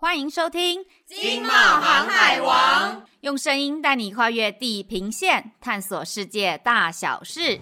欢迎收听《经贸航海王》，用声音带你跨越地平线，探索世界大小事。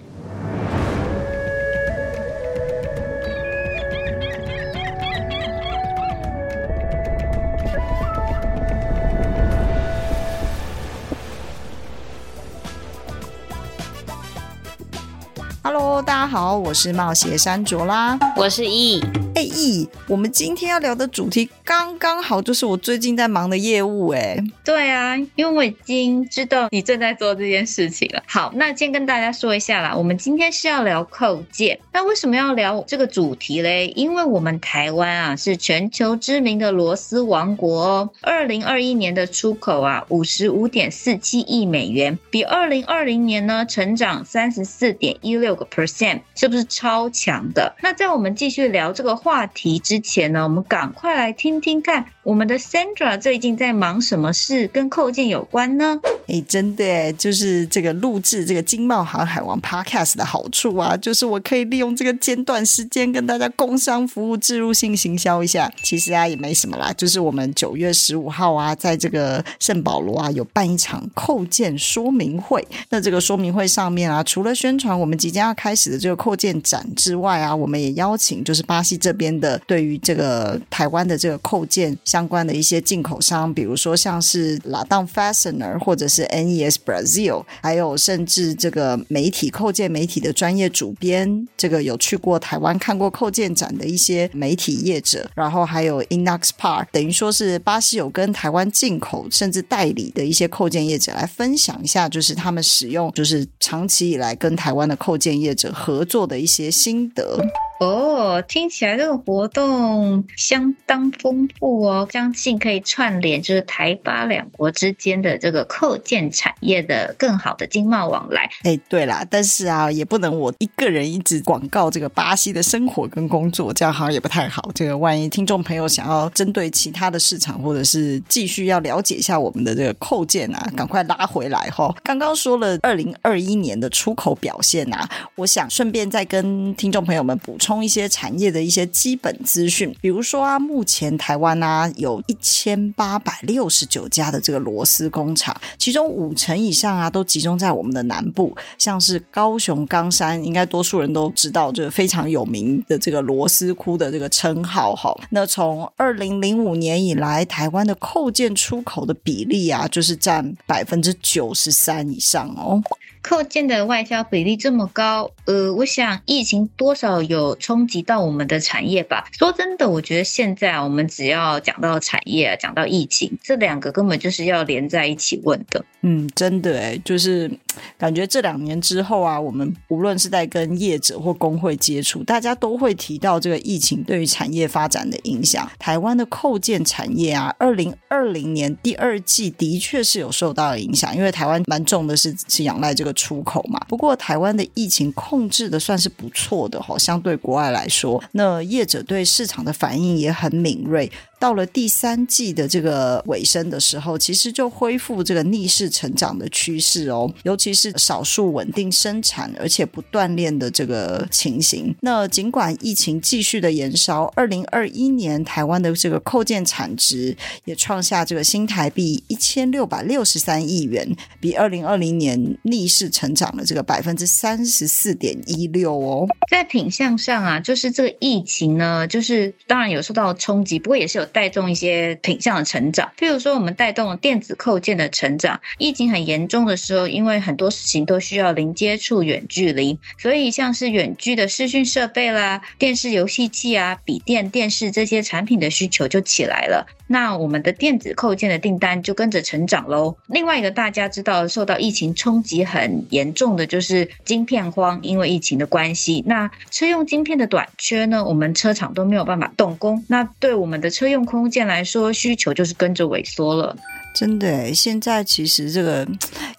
Hello，大家好，我是冒险山卓啦，我是易。哎易，我们今天要聊的主题刚刚好，就是我最近在忙的业务。哎，对啊，因为我已经知道你正在做这件事情了。好，那先跟大家说一下啦，我们今天是要聊扣件。那为什么要聊这个主题嘞？因为我们台湾啊是全球知名的螺丝王国哦。二零二一年的出口啊五十五点四七亿美元，比二零二零年呢成长三十四点一六个 percent，是不是超强的？那在我们继续聊这个。话题之前呢，我们赶快来听听看，我们的 Sandra 最近在忙什么事，跟扣件有关呢？哎，真的，就是这个录制这个经贸航海王 Podcast 的好处啊，就是我可以利用这个间断时间跟大家工商服务、置入性行销一下。其实啊，也没什么啦，就是我们九月十五号啊，在这个圣保罗啊，有办一场扣件说明会。那这个说明会上面啊，除了宣传我们即将要开始的这个扣件展之外啊，我们也邀请就是巴西这。边的对于这个台湾的这个扣件相关的一些进口商，比如说像是 Ladam Fastener 或者是 NES Brazil，还有甚至这个媒体扣件媒体的专业主编，这个有去过台湾看过扣件展的一些媒体业者，然后还有 Inexpart，等于说是巴西有跟台湾进口甚至代理的一些扣件业者来分享一下，就是他们使用就是长期以来跟台湾的扣件业者合作的一些心得。哦，听起来这个活动相当丰富哦，相信可以串联就是台巴两国之间的这个扣件产业的更好的经贸往来。哎，对啦，但是啊，也不能我一个人一直广告这个巴西的生活跟工作，这样好像也不太好。这个万一听众朋友想要针对其他的市场，或者是继续要了解一下我们的这个扣件啊，赶快拉回来哈、哦。刚刚说了二零二一年的出口表现啊，我想顺便再跟听众朋友们补充。充一些产业的一些基本资讯，比如说啊，目前台湾啊有一千八百六十九家的这个螺丝工厂，其中五成以上啊都集中在我们的南部，像是高雄冈山，应该多数人都知道，这非常有名的这个螺丝窟的这个称号哈。那从二零零五年以来，台湾的扣件出口的比例啊，就是占百分之九十三以上哦。扣件的外销比例这么高，呃，我想疫情多少有冲击到我们的产业吧。说真的，我觉得现在啊我们只要讲到产业，讲到疫情，这两个根本就是要连在一起问的。嗯，真的诶，就是感觉这两年之后啊，我们无论是在跟业者或工会接触，大家都会提到这个疫情对于产业发展的影响。台湾的扣件产业啊，二零二零年第二季的确是有受到影响，因为台湾蛮重的是是仰赖这个。出口嘛，不过台湾的疫情控制的算是不错的哈，相对国外来说，那业者对市场的反应也很敏锐。到了第三季的这个尾声的时候，其实就恢复这个逆势成长的趋势哦，尤其是少数稳定生产而且不断链的这个情形。那尽管疫情继续的延烧，二零二一年台湾的这个扣件产值也创下这个新台币一千六百六十三亿元，比二零二零年逆势成长了这个百分之三十四点一六哦。在品相上啊，就是这个疫情呢，就是当然有受到冲击，不过也是有。带动一些品项的成长，譬如说我们带动电子扣件的成长。疫情很严重的时候，因为很多事情都需要零接触、远距离，所以像是远距的视讯设备啦、电视游戏器啊、笔电、电视这些产品的需求就起来了。那我们的电子扣件的订单就跟着成长喽。另外一个大家知道受到疫情冲击很严重的就是晶片荒，因为疫情的关系，那车用晶片的短缺呢，我们车厂都没有办法动工。那对我们的车用用空间来说，需求就是跟着萎缩了。真的，现在其实这个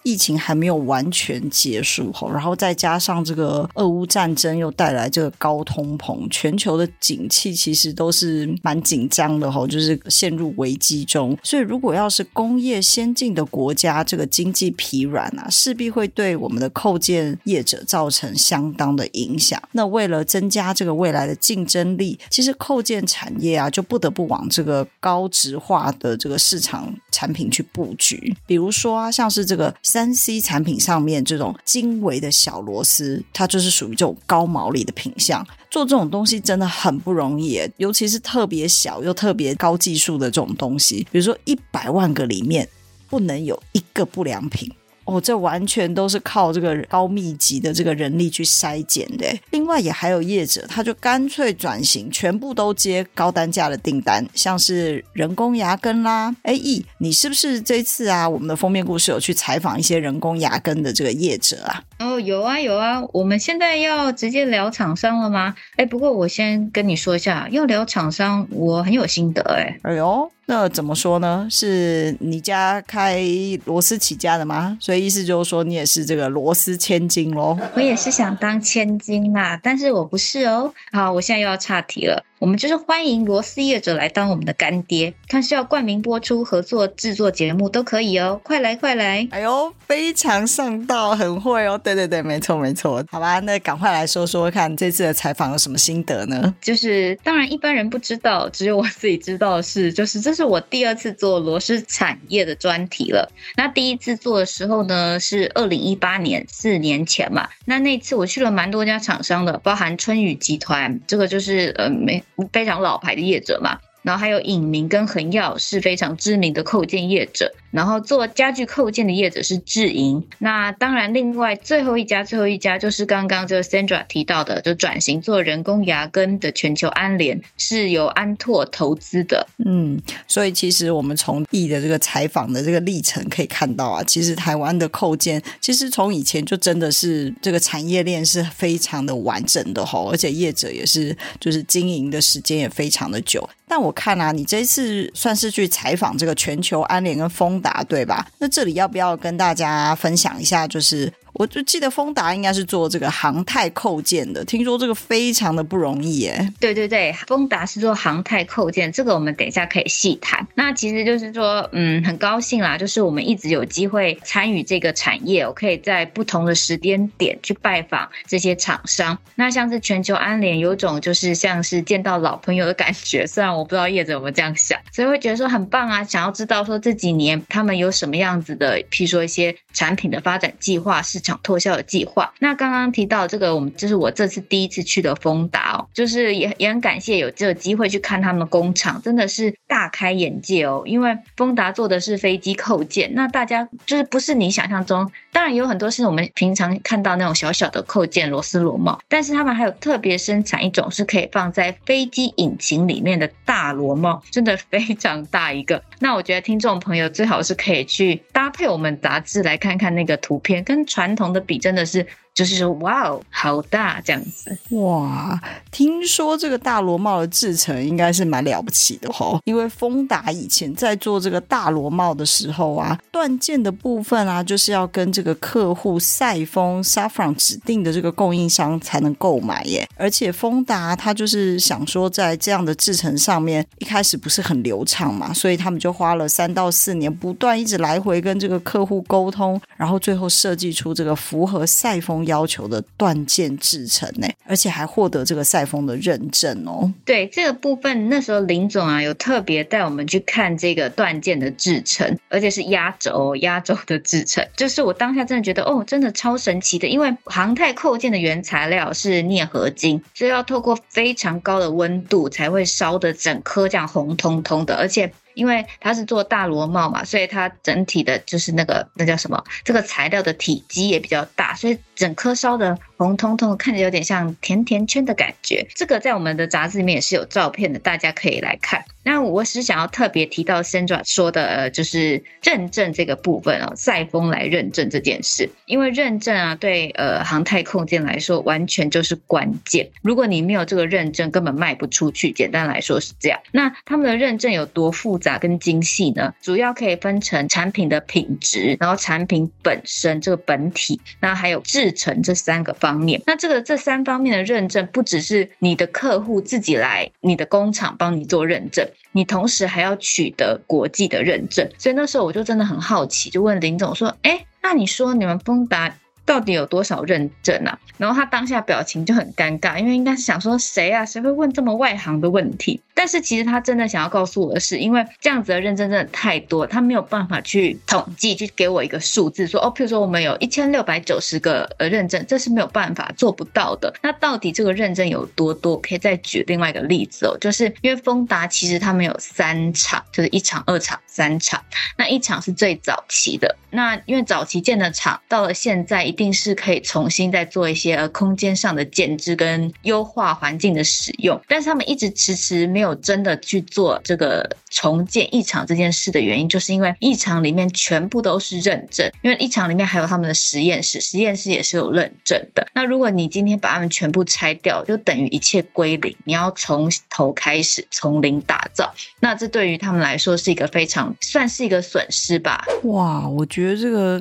疫情还没有完全结束哈，然后再加上这个俄乌战争又带来这个高通膨，全球的景气其实都是蛮紧张的哈，就是陷入危机中。所以，如果要是工业先进的国家这个经济疲软啊，势必会对我们的扣件业者造成相当的影响。那为了增加这个未来的竞争力，其实扣件产业啊，就不得不往这个高值化的这个市场产品去布局。比如说啊，像是这个三 C 产品上面这种精微的小螺丝，它就是属于这种高毛利的品相。做这种东西真的很不容易，尤其是特别小又特别高技术的这种东西。比如说一百万个里面不能有一个不良品。哦，这完全都是靠这个高密集的这个人力去筛检的。另外，也还有业者，他就干脆转型，全部都接高单价的订单，像是人工牙根啦。哎，易，你是不是这次啊，我们的封面故事有去采访一些人工牙根的这个业者啊？哦，有啊有啊。我们现在要直接聊厂商了吗？哎，不过我先跟你说一下，要聊厂商，我很有心得哎。哎呦。那怎么说呢？是你家开螺丝起家的吗？所以意思就是说，你也是这个螺丝千金喽？我也是想当千金啦，但是我不是哦。好，我现在又要岔题了。我们就是欢迎螺丝业者来当我们的干爹，看是要冠名播出、合作制作节目都可以哦，快来快来！哎呦，非常上道，很会哦。对对对，没错没错。好吧，那赶快来说说看，这次的采访有什么心得呢？就是当然一般人不知道，只有我自己知道的是，就是这是我第二次做螺丝产业的专题了。那第一次做的时候呢，是二零一八年，四年前嘛。那那次我去了蛮多家厂商的，包含春雨集团，这个就是呃没。非常老牌的业者嘛，然后还有影明跟恒耀是非常知名的扣件业者。然后做家具扣件的业者是智盈，那当然另外最后一家最后一家就是刚刚这个 Sandra 提到的，就转型做人工牙根的全球安联是由安拓投资的。嗯，所以其实我们从易的这个采访的这个历程可以看到啊，其实台湾的扣件其实从以前就真的是这个产业链是非常的完整的吼，而且业者也是就是经营的时间也非常的久。但我看啊，你这一次算是去采访这个全球安联跟丰答，对吧？那这里要不要跟大家分享一下？就是。我就记得丰达应该是做这个航太扣件的，听说这个非常的不容易耶。对对对，丰达是做航太扣件，这个我们等一下可以细谈。那其实就是说，嗯，很高兴啦，就是我们一直有机会参与这个产业，我可以在不同的时间点去拜访这些厂商。那像是全球安联，有种就是像是见到老朋友的感觉。虽然我不知道叶子有没有这样想，所以会觉得说很棒啊，想要知道说这几年他们有什么样子的，譬如说一些产品的发展计划是。拓销的计划。那刚刚提到这个，我们就是我这次第一次去的丰达哦，就是也也很感谢有这个机会去看他们工厂，真的是大开眼界哦。因为丰达做的是飞机扣件，那大家就是不是你想象中，当然有很多是我们平常看到那种小小的扣件螺丝螺帽，但是他们还有特别生产一种是可以放在飞机引擎里面的大螺帽，真的非常大一个。那我觉得听众朋友最好是可以去搭配我们杂志来看看那个图片，跟传统的笔真的是。就是说，哇哦，好大这样子哇！听说这个大螺帽的制成应该是蛮了不起的哦，因为丰达以前在做这个大螺帽的时候啊，断件的部分啊，就是要跟这个客户赛丰 （Saffron） 指定的这个供应商才能购买耶。而且丰达他就是想说，在这样的制程上面，一开始不是很流畅嘛，所以他们就花了三到四年，不断一直来回跟这个客户沟通，然后最后设计出这个符合赛丰。要求的断件制成呢，而且还获得这个赛峰的认证哦。对这个部分，那时候林总啊有特别带我们去看这个断件的制成，而且是压轴压轴的制成。就是我当下真的觉得哦，真的超神奇的，因为航太扣件的原材料是镍合金，所以要透过非常高的温度才会烧得整颗这样红彤彤的，而且。因为它是做大螺帽嘛，所以它整体的就是那个那叫什么？这个材料的体积也比较大，所以整颗烧的红彤彤，看着有点像甜甜圈的感觉。这个在我们的杂志里面也是有照片的，大家可以来看。那我是想要特别提到 Sandra 说的，呃，就是认证这个部分哦，赛风来认证这件事，因为认证啊，对呃航太空间来说，完全就是关键。如果你没有这个认证，根本卖不出去。简单来说是这样。那他们的认证有多复杂跟精细呢？主要可以分成产品的品质，然后产品本身这个本体，那还有制成这三个方面。那这个这三方面的认证，不只是你的客户自己来，你的工厂帮你做认证，你同时还要取得国际的认证。所以那时候我就真的很好奇，就问林总说：“哎，那你说你们丰达？”到底有多少认证啊？然后他当下表情就很尴尬，因为应该是想说谁啊？谁会问这么外行的问题？但是其实他真的想要告诉我的是，因为这样子的认证真的太多，他没有办法去统计，去给我一个数字说哦，譬如说我们有一千六百九十个呃认证，这是没有办法做不到的。那到底这个认证有多多？可以再举另外一个例子哦，就是因为丰达其实他们有三厂，就是一场、二场、三场。那一场是最早期的，那因为早期建的厂到了现在定是可以重新再做一些呃空间上的建置跟优化环境的使用，但是他们一直迟迟没有真的去做这个重建异厂这件事的原因，就是因为异厂里面全部都是认证，因为异厂里面还有他们的实验室，实验室也是有认证的。那如果你今天把他们全部拆掉，就等于一切归零，你要从头开始，从零打造，那这对于他们来说是一个非常算是一个损失吧？哇，我觉得这个。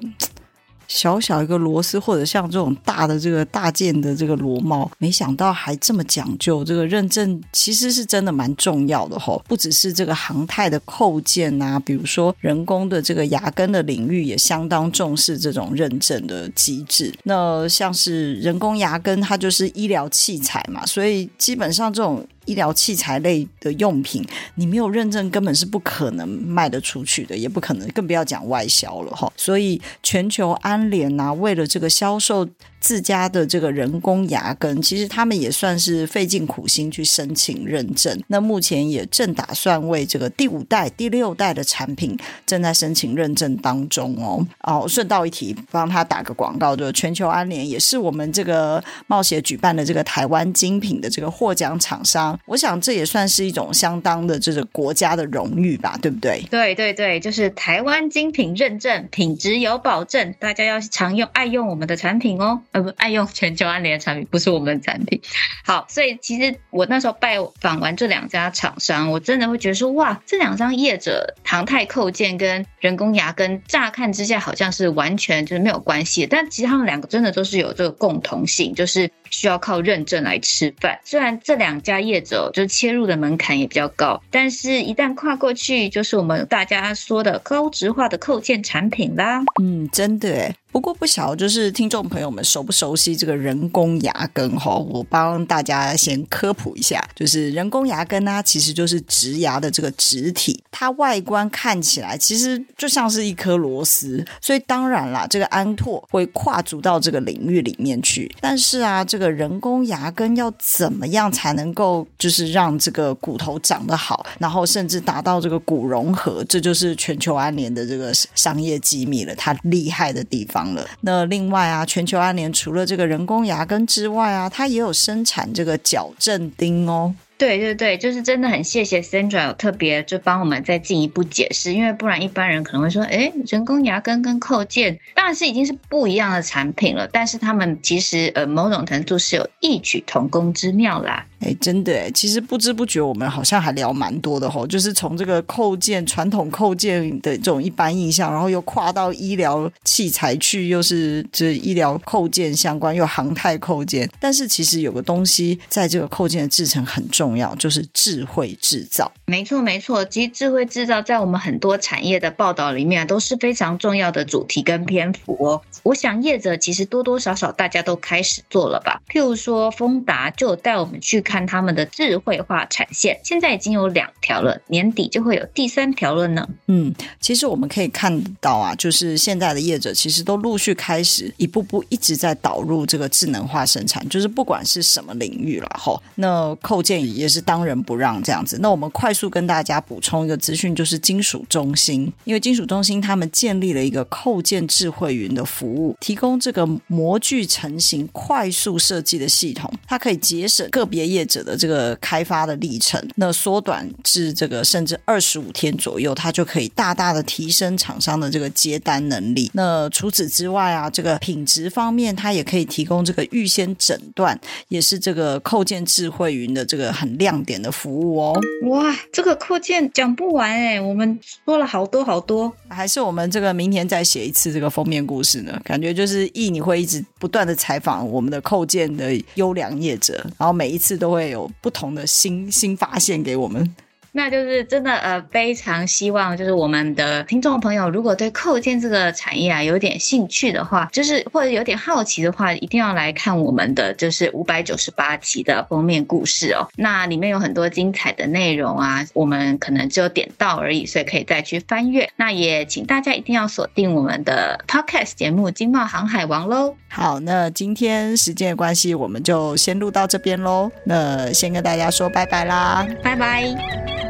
小小一个螺丝，或者像这种大的这个大件的这个螺帽，没想到还这么讲究。这个认证其实是真的蛮重要的吼，不只是这个航太的扣件啊，比如说人工的这个牙根的领域也相当重视这种认证的机制。那像是人工牙根，它就是医疗器材嘛，所以基本上这种。医疗器材类的用品，你没有认证，根本是不可能卖得出去的，也不可能，更不要讲外销了哈。所以全球安联呐、为了这个销售。自家的这个人工牙根，其实他们也算是费尽苦心去申请认证。那目前也正打算为这个第五代、第六代的产品正在申请认证当中哦。哦，顺道一提，帮他打个广告，就全球安联也是我们这个冒险举办的这个台湾精品的这个获奖厂商。我想这也算是一种相当的这个国家的荣誉吧，对不对？对对对，就是台湾精品认证，品质有保证，大家要常用、爱用我们的产品哦。呃，不，爱用全球安联的产品，不是我们的产品。好，所以其实我那时候拜访完这两家厂商，我真的会觉得说，哇，这两张业者唐泰扣件跟人工牙根，乍看之下好像是完全就是没有关系，但其实他们两个真的都是有这个共同性，就是需要靠认证来吃饭。虽然这两家业者就切入的门槛也比较高，但是一旦跨过去，就是我们大家说的高值化的扣件产品啦。嗯，真的。不过不晓得，就是听众朋友们熟不熟悉这个人工牙根哈？我帮大家先科普一下，就是人工牙根呢，其实就是植牙的这个植体，它外观看起来其实就像是一颗螺丝，所以当然啦，这个安拓会跨足到这个领域里面去。但是啊，这个人工牙根要怎么样才能够就是让这个骨头长得好，然后甚至达到这个骨融合，这就是全球安联的这个商业机密了，它厉害的地方。那另外啊，全球安联除了这个人工牙根之外啊，它也有生产这个矫正钉哦。对对对，就是真的很谢谢 Sandra 特别就帮我们再进一步解释，因为不然一般人可能会说，哎，人工牙根跟扣件当然是已经是不一样的产品了，但是他们其实呃某种程度是有异曲同工之妙啦。哎，真的哎，其实不知不觉我们好像还聊蛮多的吼，就是从这个扣件传统扣件的这种一般印象，然后又跨到医疗器材去，又是这医疗扣件相关，又航太扣件，但是其实有个东西在这个扣件的制成很重。重要就是智慧制造，没错没错。其实智慧制造在我们很多产业的报道里面都是非常重要的主题跟篇幅哦。我想业者其实多多少少大家都开始做了吧。譬如说丰达就带我们去看他们的智慧化产线，现在已经有两条了，年底就会有第三条了呢。嗯，其实我们可以看到啊，就是现在的业者其实都陆续开始一步步一直在导入这个智能化生产，就是不管是什么领域了吼，那扣件也。也是当仁不让这样子。那我们快速跟大家补充一个资讯，就是金属中心，因为金属中心他们建立了一个扣件智慧云的服务，提供这个模具成型快速设计的系统，它可以节省个别业者的这个开发的历程，那缩短至这个甚至二十五天左右，它就可以大大的提升厂商的这个接单能力。那除此之外啊，这个品质方面，它也可以提供这个预先诊断，也是这个扣件智慧云的这个很亮点的服务哦。哇，这个扣件讲不完哎，我们说了好多好多，还是我们这个明天再写一次这个封面故事呢？感觉就是易你会一直不断的采访我们的扣件的优良业者，然后每一次都会有不同的新新发现给我们。那就是真的呃，非常希望就是我们的听众朋友，如果对扣件这个产业啊有点兴趣的话，就是或者有点好奇的话，一定要来看我们的就是五百九十八期的封面故事哦。那里面有很多精彩的内容啊，我们可能只有点到而已，所以可以再去翻阅。那也请大家一定要锁定我们的 Podcast 节目《经贸航海王》喽。好，那今天时间的关系，我们就先录到这边喽。那先跟大家说拜拜啦，拜拜。